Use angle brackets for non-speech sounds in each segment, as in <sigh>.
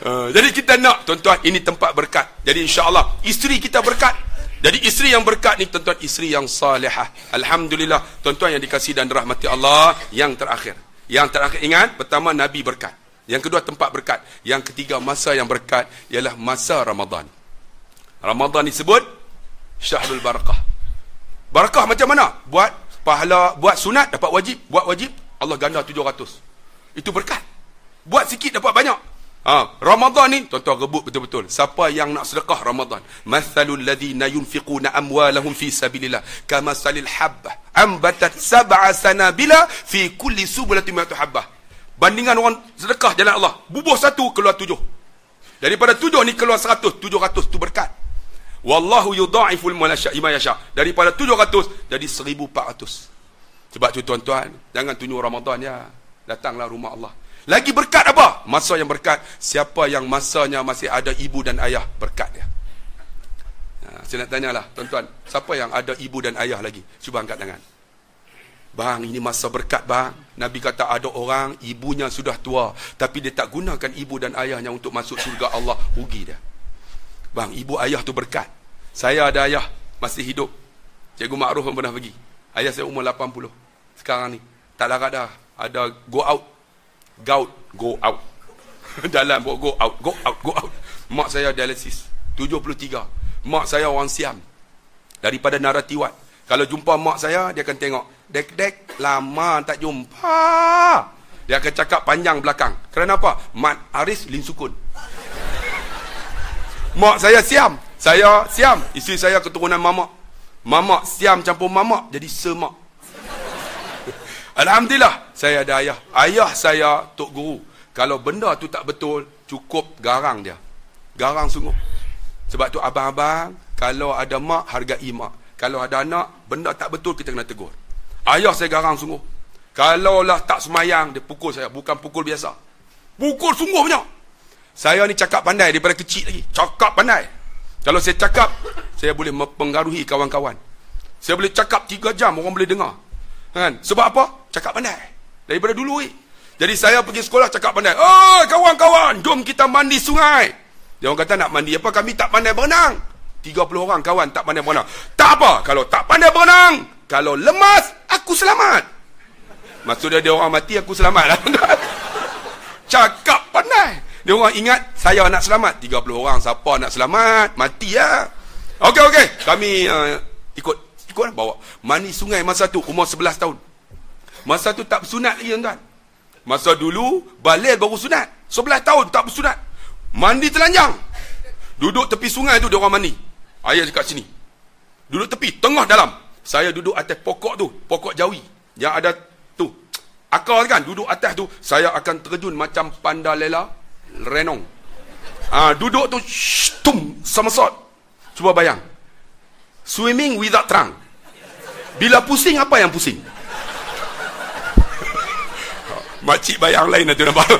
Uh, jadi kita nak tuan-tuan ini tempat berkat. Jadi insya-Allah isteri kita berkat. Jadi isteri yang berkat ni tuan-tuan isteri yang salihah. Alhamdulillah tuan-tuan yang dikasihi dan dirahmati Allah yang terakhir. Yang terakhir ingat pertama Nabi berkat. Yang kedua tempat berkat. Yang ketiga masa yang berkat ialah masa Ramadan. Ramadan disebut syahrul barakah. Barakah macam mana? Buat pahala, buat sunat dapat wajib, buat wajib Allah ganda 700. Itu berkat. Buat sikit dapat banyak. Ha, Ramadan ni tuan-tuan rebut betul-betul. Siapa yang nak sedekah Ramadan? Mathalul ladzina yunfiquna amwalahum fi sabilillah kamasalil habbah ambatat sab'a sanabila fi kulli subulatin mi'atu habbah. Bandingan orang sedekah jalan Allah, bubuh satu keluar tujuh. Daripada tujuh ni keluar seratus, tujuh ratus tu berkat. Wallahu yudha'iful malasya ima yasha. Daripada tujuh ratus jadi seribu empat ratus. Sebab tu tuan-tuan, jangan tunjuk Ramadan ya. Datanglah rumah Allah. Lagi berkat apa? Masa yang berkat. Siapa yang masanya masih ada ibu dan ayah berkat dia. Ha, saya nak tanyalah tuan-tuan. Siapa yang ada ibu dan ayah lagi? Cuba angkat tangan. Bang, ini masa berkat bang. Nabi kata ada orang ibunya sudah tua. Tapi dia tak gunakan ibu dan ayahnya untuk masuk surga Allah. Rugi dia. Bang, ibu ayah tu berkat. Saya ada ayah masih hidup. Cikgu Ma'ruf pun pernah pergi. Ayah saya umur 80. Sekarang ni. Tak larat dah. Ada go out gout go out. <laughs> Dalam go out go out go out. Mak saya dialisis 73 mak saya orang siam. Daripada naratiwat. Kalau jumpa mak saya dia akan tengok dek dek lama tak jumpa. Dia akan cakap panjang belakang. Kerana apa? Mat aris lin sukun. Mak saya siam. Saya siam. Isteri saya keturunan mamak. Mamak siam campur mamak jadi semak Alhamdulillah saya ada ayah. Ayah saya tok guru. Kalau benda tu tak betul, cukup garang dia. Garang sungguh. Sebab tu abang-abang, kalau ada mak, hargai mak. Kalau ada anak, benda tak betul, kita kena tegur. Ayah saya garang sungguh. Kalau lah tak semayang, dia pukul saya. Bukan pukul biasa. Pukul sungguh punya. Saya ni cakap pandai daripada kecil lagi. Cakap pandai. Kalau saya cakap, saya boleh mempengaruhi kawan-kawan. Saya boleh cakap tiga jam, orang boleh dengar. Kan? Sebab apa? Cakap pandai. Daripada dulu eh. Jadi saya pergi sekolah cakap pandai. Oh kawan-kawan, jom kita mandi sungai. Dia orang kata nak mandi apa? Kami tak pandai berenang. 30 orang kawan tak pandai berenang. Tak apa, kalau tak pandai berenang, kalau lemas, aku selamat. Maksudnya dia orang mati, aku selamat lah. <laughs> cakap pandai. Dia orang ingat, saya nak selamat. 30 orang, siapa nak selamat? Mati lah. Okey, okey. Kami uh, ikut Lah bawa. Mani sungai masa tu umur 11 tahun. Masa tu tak bersunat lagi tuan-tuan. Masa dulu balil baru sunat. 11 tahun tak bersunat. Mandi telanjang. Duduk tepi sungai tu dia orang mandi. Ayah dekat sini. Duduk tepi tengah dalam. Saya duduk atas pokok tu, pokok jawi yang ada tu. Akar kan duduk atas tu, saya akan terjun macam panda lela renong. Ah ha, duduk tu tum somersault. Cuba bayang. Swimming without trunk. Bila pusing, apa yang pusing? Makcik bayang lain nanti nampak.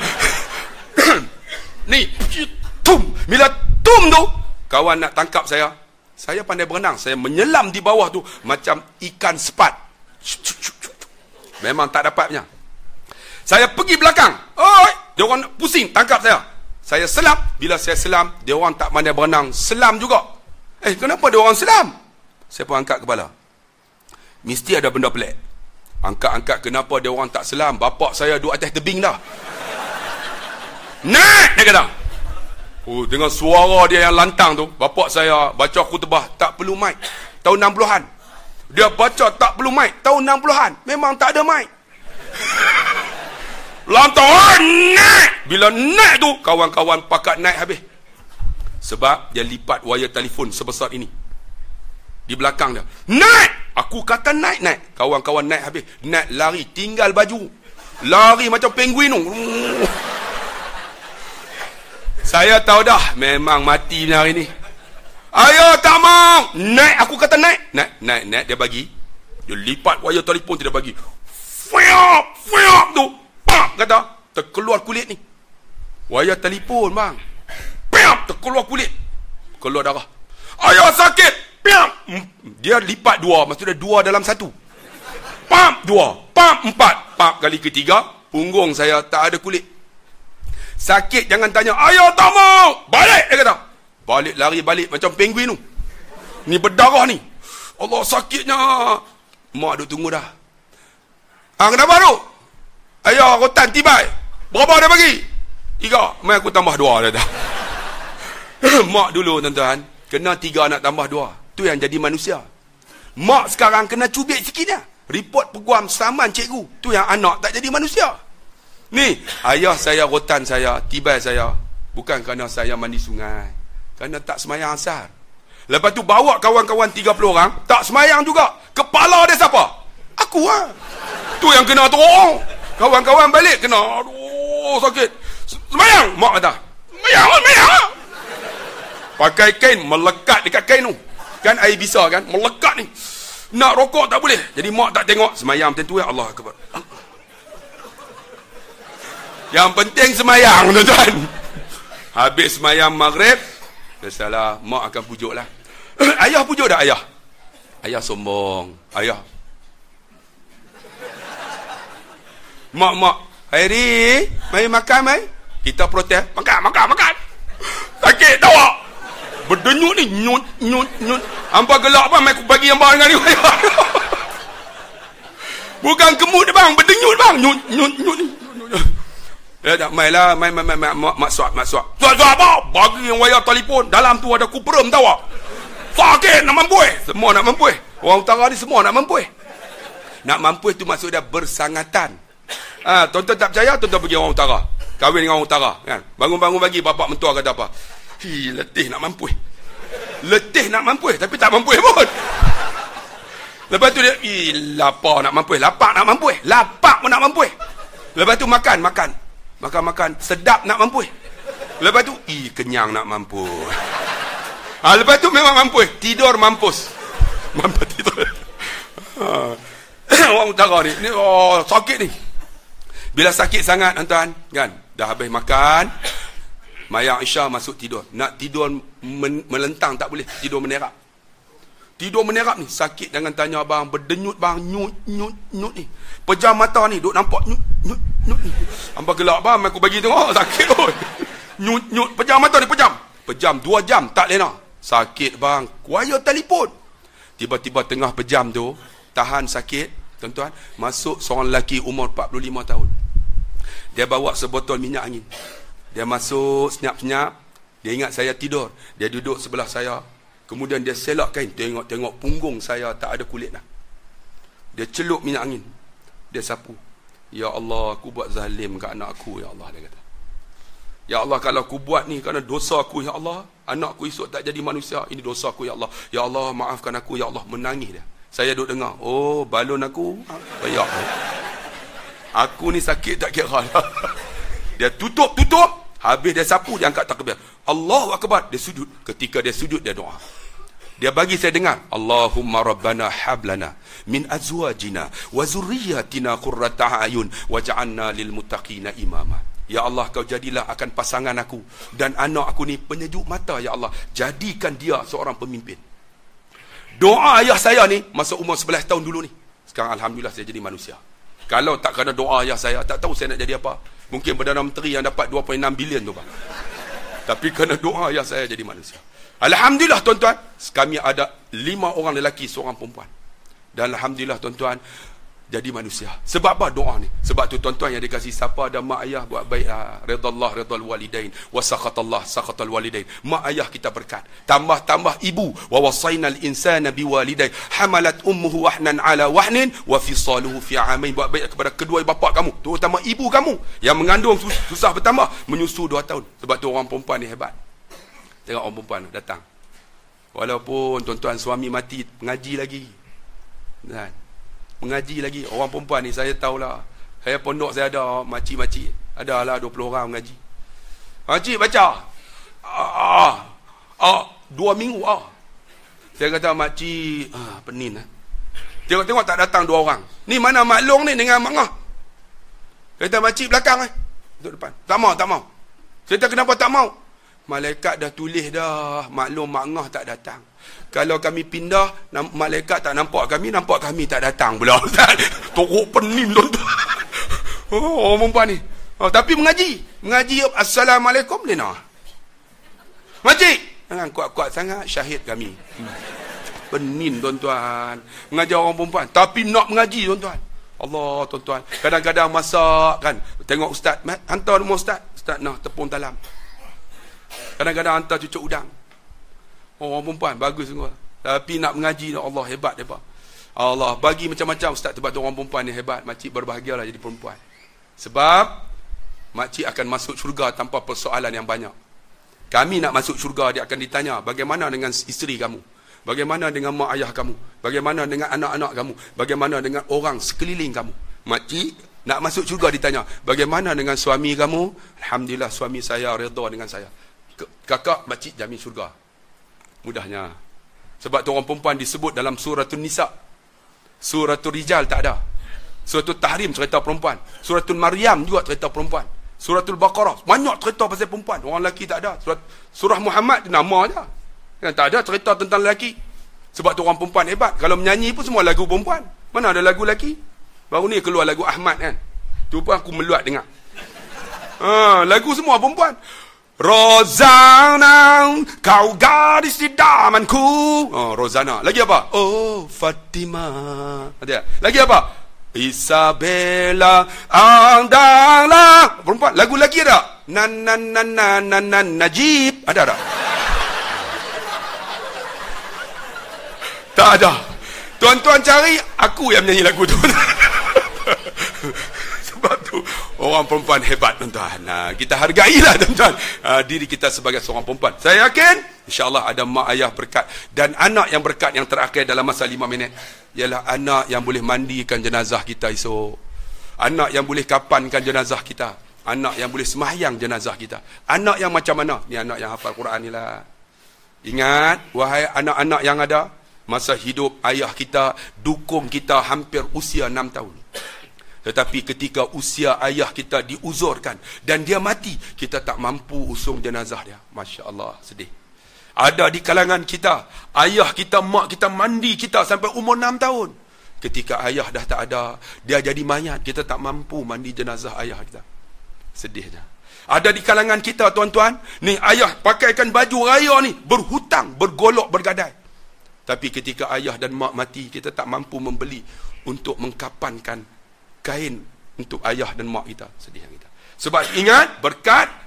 Ni, tum. Bila tum tu, kawan nak tangkap saya. Saya pandai berenang. Saya menyelam di bawah tu macam ikan sepat. Memang tak dapatnya. Saya pergi belakang. Oi, dia orang pusing tangkap saya. Saya selam. Bila saya selam, dia orang tak pandai berenang. Selam juga. Eh, kenapa dia orang selam? Saya pun angkat kepala. Mesti ada benda pelik. Angkat-angkat kenapa dia orang tak selam. Bapak saya duduk atas tebing dah. Naik! Dia kata. Oh, dengan suara dia yang lantang tu. Bapak saya baca khutbah tak perlu mic. Tahun 60-an. Dia baca tak perlu mic. Tahun 60-an. Memang tak ada mic. lantang. Oh, naik! Bila naik tu, kawan-kawan pakat naik habis. Sebab dia lipat wayar telefon sebesar ini. Di belakang dia. Naik! Aku kata naik naik. Kawan-kawan naik habis. Naik lari tinggal baju. Lari macam penguin tu. Saya tahu dah memang mati ni hari ni. Ayo tak mau. Naik aku kata naik. Naik naik naik dia bagi. Dia lipat wayar telefon dia bagi. Fiap fiap tu. Pak kata terkeluar kulit ni. Wayar telefon bang. Piap terkeluar kulit. Keluar darah. Ayo sakit. Piam. Dia lipat dua. Maksudnya dua dalam satu. Pam. Dua. Pam. Empat. Pam. Kali ketiga. Punggung saya tak ada kulit. Sakit jangan tanya, ayah tak mau. Balik, dia kata. Balik, lari balik macam penguin tu. Ni berdarah ni. Allah sakitnya. Mak duk tunggu dah. Ha, kenapa tu? Ayah, rotan tiba. Berapa dia bagi? Tiga. Mai aku tambah dua dah. dah. <laughs> Mak dulu tuan-tuan. Kena tiga nak tambah dua. Tu yang jadi manusia. Mak sekarang kena cubit sikit dah. Report peguam saman cikgu. Tu yang anak tak jadi manusia. Ni, ayah saya rotan saya, tiba saya. Bukan kerana saya mandi sungai. Kerana tak semayang asar. Lepas tu bawa kawan-kawan 30 orang, tak semayang juga. Kepala dia siapa? Aku lah. Tu yang kena tu. Kawan-kawan balik kena. Aduh, sakit. Semayang. Mak kata. Semayang, semayang. Pakai kain, melekat dekat kain tu. Kan air bisa kan, melekat ni. Nak rokok tak boleh. Jadi mak tak tengok. Semayang macam tu ya Allah. Akbar. Yang penting semayang tuan-tuan. Habis semayang maghrib. Dah salah. Mak akan pujuk lah. <clears throat> ayah pujuk tak ayah? Ayah sombong. Ayah. Mak, mak. Hairi, mari makan, mari. Kita protes. Makan, makan, makan. Sakit tak? Berdenyut ni. Nyut, nyut, nyut. Hampa gelak bang. Aku bagi yang dengan ni. <laughs> Bukan kemut ni bang. Berdenyut bang. Nyut, nyut, nyut. Ya tak mai lah, mai mai mai mai mak suap mak suap. Suap suap apa? Bagi yang wayar telefon, dalam tu ada kuperum tahu tak? Sakit nak mampu. Semua nak mampu. Orang utara ni semua nak mampu. Nak mampu tu maksud dia bersangatan. Ah, ha, tuan-tuan tak percaya, tuan-tuan pergi orang utara. Kahwin dengan orang utara, kan? Bangun-bangun pagi bapak mentua kata apa? Hi, letih nak mampu. Letih nak mampu tapi tak mampu pun. Lepas tu dia, ih, lapar nak mampu. Lapak nak mampu. Lapak pun nak mampu. Lepas tu makan, makan. Makan-makan sedap nak mampu. Lepas tu, i kenyang nak mampu. Ha, lepas tu memang mampu. Tidur mampus. Mampu tidur. Ha. <coughs> Orang utara ni, ni oh, sakit ni. Bila sakit sangat, tuan kan? Dah habis makan. Mayang Isya masuk tidur. Nak tidur men melentang tak boleh. Tidur menerap. Tidur menerap ni. Sakit jangan tanya abang. Berdenyut bang. Nyut, nyut, nyut ni. Pejam mata ni. Duk nampak nyut, nyut, nyut ni. Abang gelap bang. Aku bagi tengok. <laughs> Sakit pun. Nyut, nyut. Pejam mata ni. Pejam. Pejam. Dua jam. Tak lena. Sakit bang. Kuaya telefon. Tiba-tiba tengah pejam tu. Tahan sakit. Tuan-tuan. Masuk seorang lelaki umur 45 tahun. Dia bawa sebotol minyak angin. Dia masuk senyap-senyap. Dia ingat saya tidur. Dia duduk sebelah saya. Kemudian dia selak kain. Tengok-tengok punggung saya tak ada kulit dah. Dia celup minyak angin. Dia sapu. Ya Allah, aku buat zalim ke anak aku, Ya Allah. Dia kata. Ya Allah, kalau aku buat ni kerana dosa aku, Ya Allah. Anak aku esok tak jadi manusia. Ini dosa aku, Ya Allah. Ya Allah, maafkan aku, Ya Allah. Menangis dia. Saya duduk dengar. Oh, balon aku. Ya Aku ni sakit tak kira. <laughs> dia tutup, tutup. Habis dia sapu, dia angkat takbir. Allah Akbar. Dia sujud. Ketika dia sujud, dia doa. Dia bagi saya dengar, Allahumma rabbana hablana min azwajina wa zurriyyatina qurrata ayun waj'alna lil muttaqina imama. Ya Allah kau jadilah akan pasangan aku dan anak aku ni penyejuk mata ya Allah. Jadikan dia seorang pemimpin. Doa ayah saya ni masa umur 11 tahun dulu ni. Sekarang alhamdulillah saya jadi manusia. Kalau tak kena doa ayah saya, tak tahu saya nak jadi apa. Mungkin Perdana Menteri yang dapat 2.6 bilion tu bang. Tapi kena doa ayah saya jadi manusia. Alhamdulillah tuan-tuan, kami ada lima orang lelaki, seorang perempuan. Dan Alhamdulillah tuan-tuan, jadi manusia. Sebab apa doa ni? Sebab tu tuan-tuan yang dikasih siapa ada mak ayah buat baik lah. Redallah redal walidain. Wasakatallah sakatal walidain. Mak ayah kita berkat. Tambah-tambah ibu. Wa wasainal insana biwalidain. Hamalat ummuhu wahnan ala wahnin. Wa fisaluhu fi amain. Buat baik kepada kedua bapa kamu. Terutama ibu kamu. Yang mengandung susah bertambah. Menyusu dua tahun. Sebab tu orang perempuan ni hebat. Tengok orang perempuan datang. Walaupun tuan-tuan suami mati, mengaji lagi. Kan? Mengaji lagi. Orang perempuan ni saya tahulah. Saya pondok saya ada makcik-makcik. Ada lah 20 orang mengaji. Makcik baca. Ah, ah, dua minggu ah. Saya kata makcik, ah, penin lah. Tengok-tengok tak datang dua orang. Ni mana maklong ni dengan mangah. Saya kata makcik belakang eh. Duduk depan. Tak mau, tak mau. Saya kata kenapa tak mau? Malaikat dah tulis dah. Maklum makngah tak datang. Kalau kami pindah, malaikat tak nampak kami, nampak kami tak datang pula. <laughs> Tokok penin tuan-tuan. <laughs> Oh, orang perempuan ni. Oh, tapi mengaji. Mengaji, Assalamualaikum, nak. Makcik. Jangan kuat-kuat sangat, syahid kami. Hmm. Penin, tuan-tuan. Mengajar orang perempuan. Tapi nak mengaji, tuan-tuan. Allah, tuan-tuan. Kadang-kadang masak, kan. Tengok ustaz. Hantar rumah ustaz. Ustaz nak tepung dalam. Kadang-kadang hantar cucuk udang. Orang perempuan, bagus semua. Tapi nak mengaji, Allah, hebat dia, Allah, bagi macam-macam ustaz sebab orang perempuan ni hebat. Makcik berbahagialah jadi perempuan. Sebab makcik akan masuk syurga tanpa persoalan yang banyak. Kami nak masuk syurga, dia akan ditanya, bagaimana dengan isteri kamu? Bagaimana dengan mak ayah kamu? Bagaimana dengan anak-anak kamu? Bagaimana dengan orang sekeliling kamu? Makcik nak masuk syurga ditanya, bagaimana dengan suami kamu? Alhamdulillah suami saya redha dengan saya. Kakak, makcik jamin syurga. Mudahnya. Sebab tu orang perempuan disebut dalam suratul nisa. Suratul rijal tak ada. Suratul tahrim cerita perempuan. Suratul maryam juga cerita perempuan. Suratul Baqarah. Banyak cerita pasal perempuan. Orang lelaki tak ada. Surat, surah Muhammad nama je. Kan, tak ada cerita tentang lelaki. Sebab tu orang perempuan hebat. Kalau menyanyi pun semua lagu perempuan. Mana ada lagu lelaki? Baru ni keluar lagu Ahmad kan. Tu pun aku meluat dengar. Ha, lagu semua perempuan. Rozana, kau gadis di damanku. Oh, Rozana. Lagi apa? Oh, Fatima. Lagi apa? Isabella adalah perempuan lagu lagi ada nan nan nan nan nan nan najib ada tak tak ada tuan-tuan cari aku yang menyanyi lagu tu <laughs> orang perempuan hebat tuan-tuan nah, kita hargailah tuan-tuan uh, diri kita sebagai seorang perempuan saya yakin insyaAllah ada mak ayah berkat dan anak yang berkat yang terakhir dalam masa lima minit ialah anak yang boleh mandikan jenazah kita esok. Anak yang boleh kapankan jenazah kita. Anak yang boleh semahyang jenazah kita. Anak yang macam mana? Ni anak yang hafal Quran ni lah. Ingat, wahai anak-anak yang ada, masa hidup ayah kita, dukung kita hampir usia enam tahun. Tetapi ketika usia ayah kita diuzurkan dan dia mati, kita tak mampu usung jenazah dia. Masya Allah, sedih. Ada di kalangan kita. Ayah kita, mak kita mandi kita sampai umur 6 tahun. Ketika ayah dah tak ada, dia jadi mayat. Kita tak mampu mandi jenazah ayah kita. Sedihnya. Ada di kalangan kita tuan-tuan. Ni ayah pakaikan baju raya ni. Berhutang, bergolok, bergadai. Tapi ketika ayah dan mak mati, kita tak mampu membeli untuk mengkapankan kain untuk ayah dan mak kita. Sedih kita. Sebab ingat, berkat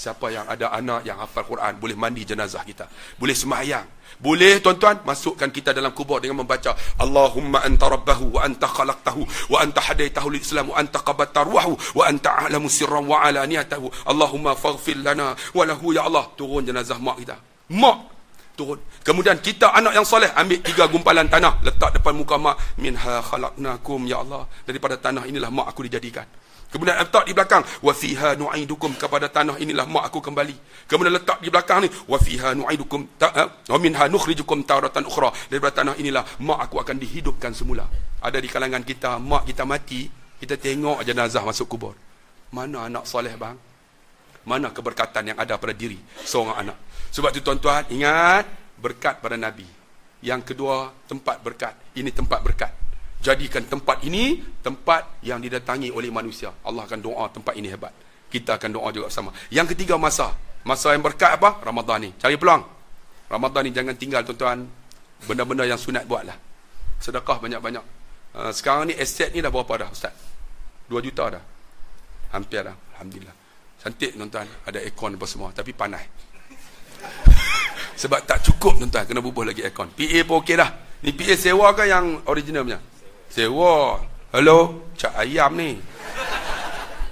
Siapa yang ada anak yang hafal Quran boleh mandi jenazah kita. Boleh sembahyang. Boleh tuan-tuan masukkan kita dalam kubur dengan membaca Allahumma anta rabbahu wa anta khalaqtahu wa anta hadaitahu lil Islam wa anta qabatta ruhahu wa anta a'lamu sirran wa alaniyatahu Allahumma faghfir lana wa lahu ya Allah turun jenazah mak kita. Mak turun. Kemudian kita anak yang soleh ambil tiga gumpalan tanah letak depan muka mak minha khalaqnakum ya Allah daripada tanah inilah mak aku dijadikan. Kemudian letak di belakang wa fiha nu'idukum kepada tanah inilah mak aku kembali. Kemudian letak di belakang ni wa fiha nu'idukum eh, wa minha nukhrijukum taratan ukhra. Daripada tanah inilah mak aku akan dihidupkan semula. Ada di kalangan kita mak kita mati, kita tengok jenazah masuk kubur. Mana anak soleh bang? Mana keberkatan yang ada pada diri seorang anak? Sebab itu tuan-tuan ingat berkat pada nabi. Yang kedua tempat berkat. Ini tempat berkat jadikan tempat ini tempat yang didatangi oleh manusia. Allah akan doa tempat ini hebat. Kita akan doa juga sama. Yang ketiga masa. Masa yang berkat apa? Ramadan ni. Cari peluang. Ramadan ni jangan tinggal tuan-tuan. Benda-benda yang sunat buatlah. Sedekah banyak-banyak. Uh, sekarang ni aset ni dah berapa dah Ustaz? 2 juta dah. Hampir dah. Alhamdulillah. Cantik tuan-tuan. Ada aircon apa semua. Tapi panas. Sebab tak cukup tuan-tuan. Kena bubuh lagi aircon. PA pun okey dah. Ni PA sewa ke yang original punya? Sewa. Hello, cak ayam ni.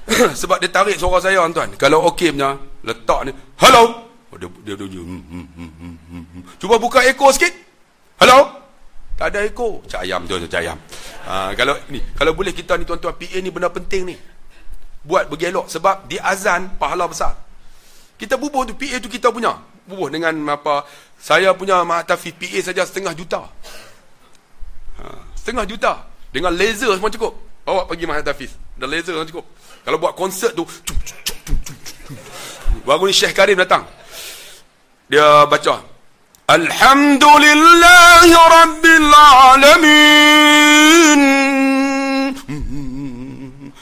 <coughs> Sebab dia tarik suara saya tuan. Kalau okey punya, letak ni. Hello. Oh, dia dia, dia, dia hmm, hmm, hmm, hmm, hmm. Cuba buka ekor sikit. Hello. Tak ada ekor. Cak ayam tu, cak ayam. Ha, kalau ni, kalau boleh kita ni tuan-tuan PA ni benda penting ni. Buat bergelok sebab di azan pahala besar. Kita bubuh tu PA tu kita punya. Bubuh dengan apa? Saya punya mak tafi PA saja setengah juta. Ha setengah juta. Dengan laser semua cukup. Bawa pergi Mahal Hafiz dan laser semua cukup. Kalau buat konsert tu baru ni Syekh Karim datang. Dia baca Alhamdulillahi Rabbil Alamin.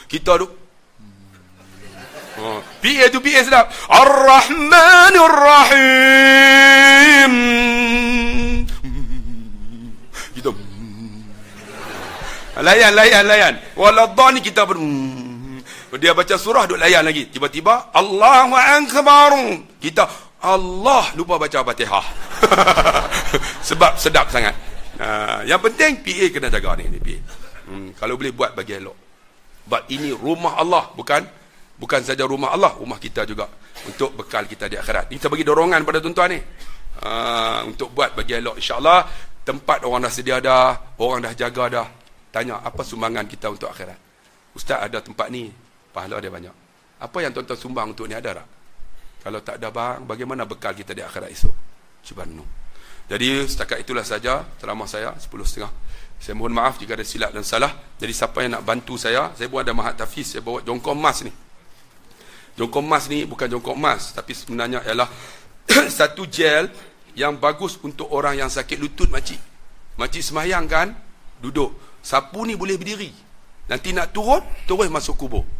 Kita tu PA tu PA sedap. Ar-Rahmanir Rahim. Kita layan layan layan. Waladha ni kita ber dia baca surah duk layan lagi. Tiba-tiba Allahu akbar. Kita Allah lupa baca Fatihah. <laughs> Sebab sedap sangat. Uh, yang penting PA kena jaga ni, ni PA. Hmm, kalau boleh buat bagi elok. Sebab ini rumah Allah bukan bukan saja rumah Allah, rumah kita juga untuk bekal kita di akhirat. Kita bagi dorongan pada tuan-tuan ni. Uh, untuk buat bagi elok insya-Allah tempat orang dah sedia dah, orang dah jaga dah. Tanya apa sumbangan kita untuk akhirat. Ustaz ada tempat ni, pahala dia banyak. Apa yang tuan-tuan sumbang untuk ni ada tak? Kalau tak ada bang, bagaimana bekal kita di akhirat esok? Cuba renung. Jadi setakat itulah saja ceramah saya 10.30. Saya mohon maaf jika ada silap dan salah. Jadi siapa yang nak bantu saya, saya pun ada mahat tafiz, saya bawa jongkok emas ni. Jongkok emas ni bukan jongkok emas, tapi sebenarnya ialah <coughs> satu gel yang bagus untuk orang yang sakit lutut makcik. Makcik semayang kan, duduk. Sapu ni boleh berdiri. Nanti nak turun, terus masuk kubur. <laughs>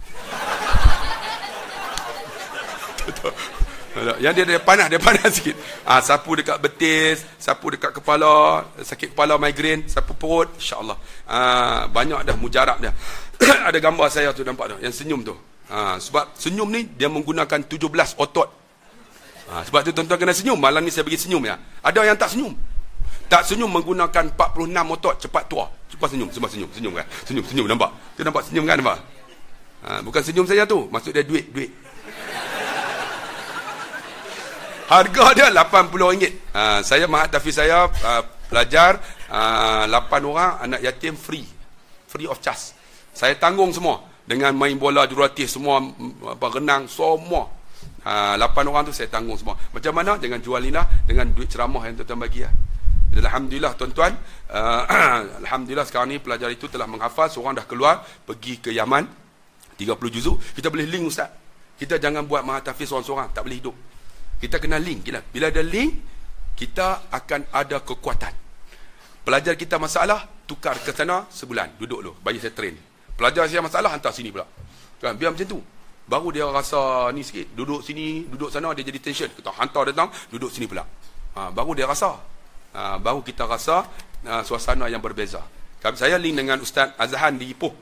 Yang dia dia panas, dia panas <laughs> sikit. Ha, sapu dekat betis, sapu dekat kepala, sakit kepala migrain, sapu perut, insya-Allah. Ah, ha, banyak dah mujarab dia. <coughs> Ada gambar saya tu nampak tu, yang senyum tu. Ha, sebab senyum ni dia menggunakan 17 otot. Ha, sebab tu tuan-tuan kena senyum. Malam ni saya bagi senyum ya. Ada yang tak senyum. Tak senyum menggunakan 46 otot cepat tua. Cepat senyum, semua senyum, senyum kan. Senyum, senyum nampak. Tu nampak senyum kan nampak. Ha, bukan senyum saya tu, maksud dia duit, duit. Harga dia RM80. Ha, saya mahat tafiz saya uh, pelajar uh, 8 orang anak yatim free. Free of charge. Saya tanggung semua dengan main bola jurulatih semua apa renang semua. Ha, 8 orang tu saya tanggung semua. Macam mana dengan jual lina dengan duit ceramah yang tuan-tuan bagi ya. Alhamdulillah tuan-tuan uh, <clears throat> Alhamdulillah sekarang ni pelajar itu telah menghafal Seorang dah keluar pergi ke Yaman 30 juzuk Kita boleh link ustaz Kita jangan buat mahatafiz seorang-seorang Tak boleh hidup kita kena link. Bila ada link, kita akan ada kekuatan. Pelajar kita masalah, tukar ke sana sebulan. Duduk dulu, bagi saya train. Pelajar saya masalah, hantar sini pula. Kan? Biar macam tu. Baru dia rasa ni sikit. Duduk sini, duduk sana, dia jadi tension. Kita hantar datang, duduk sini pula. Ha, baru dia rasa. Ha, baru kita rasa ha, suasana yang berbeza. Saya link dengan Ustaz Azhan di Ipoh.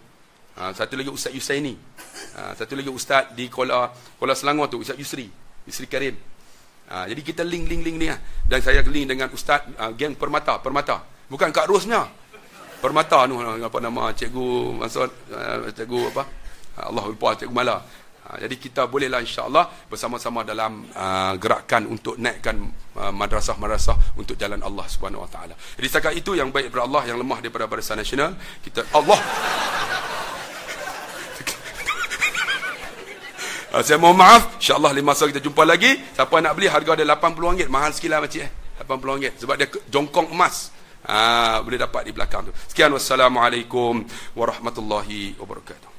Ha, satu lagi Ustaz Yusaini. Ha, satu lagi Ustaz di Kuala, Kuala Selangor tu, Ustaz Yusri. Yusri Karim. Ha, jadi kita link link link ni ha. dan saya link dengan ustaz uh, geng Permata, Permata. Bukan Kak Rosnya. Permata tu apa nama cikgu maksud uh, cikgu apa? Allah lupa cikgu Mala. Ha, jadi kita bolehlah insya-Allah bersama-sama dalam uh, gerakan untuk naikkan uh, madrasah-madrasah untuk jalan Allah Subhanahu Wa Taala. Jadi setakat itu yang baik daripada Allah yang lemah daripada barisan nasional, kita Allah Uh, <laughs> saya mohon maaf. InsyaAllah lima masa kita jumpa lagi. Siapa nak beli harga dia RM80. Mahal sikit lah makcik eh. RM80. Sebab dia jongkong emas. Uh, boleh dapat di belakang tu. Sekian. Wassalamualaikum warahmatullahi wabarakatuh.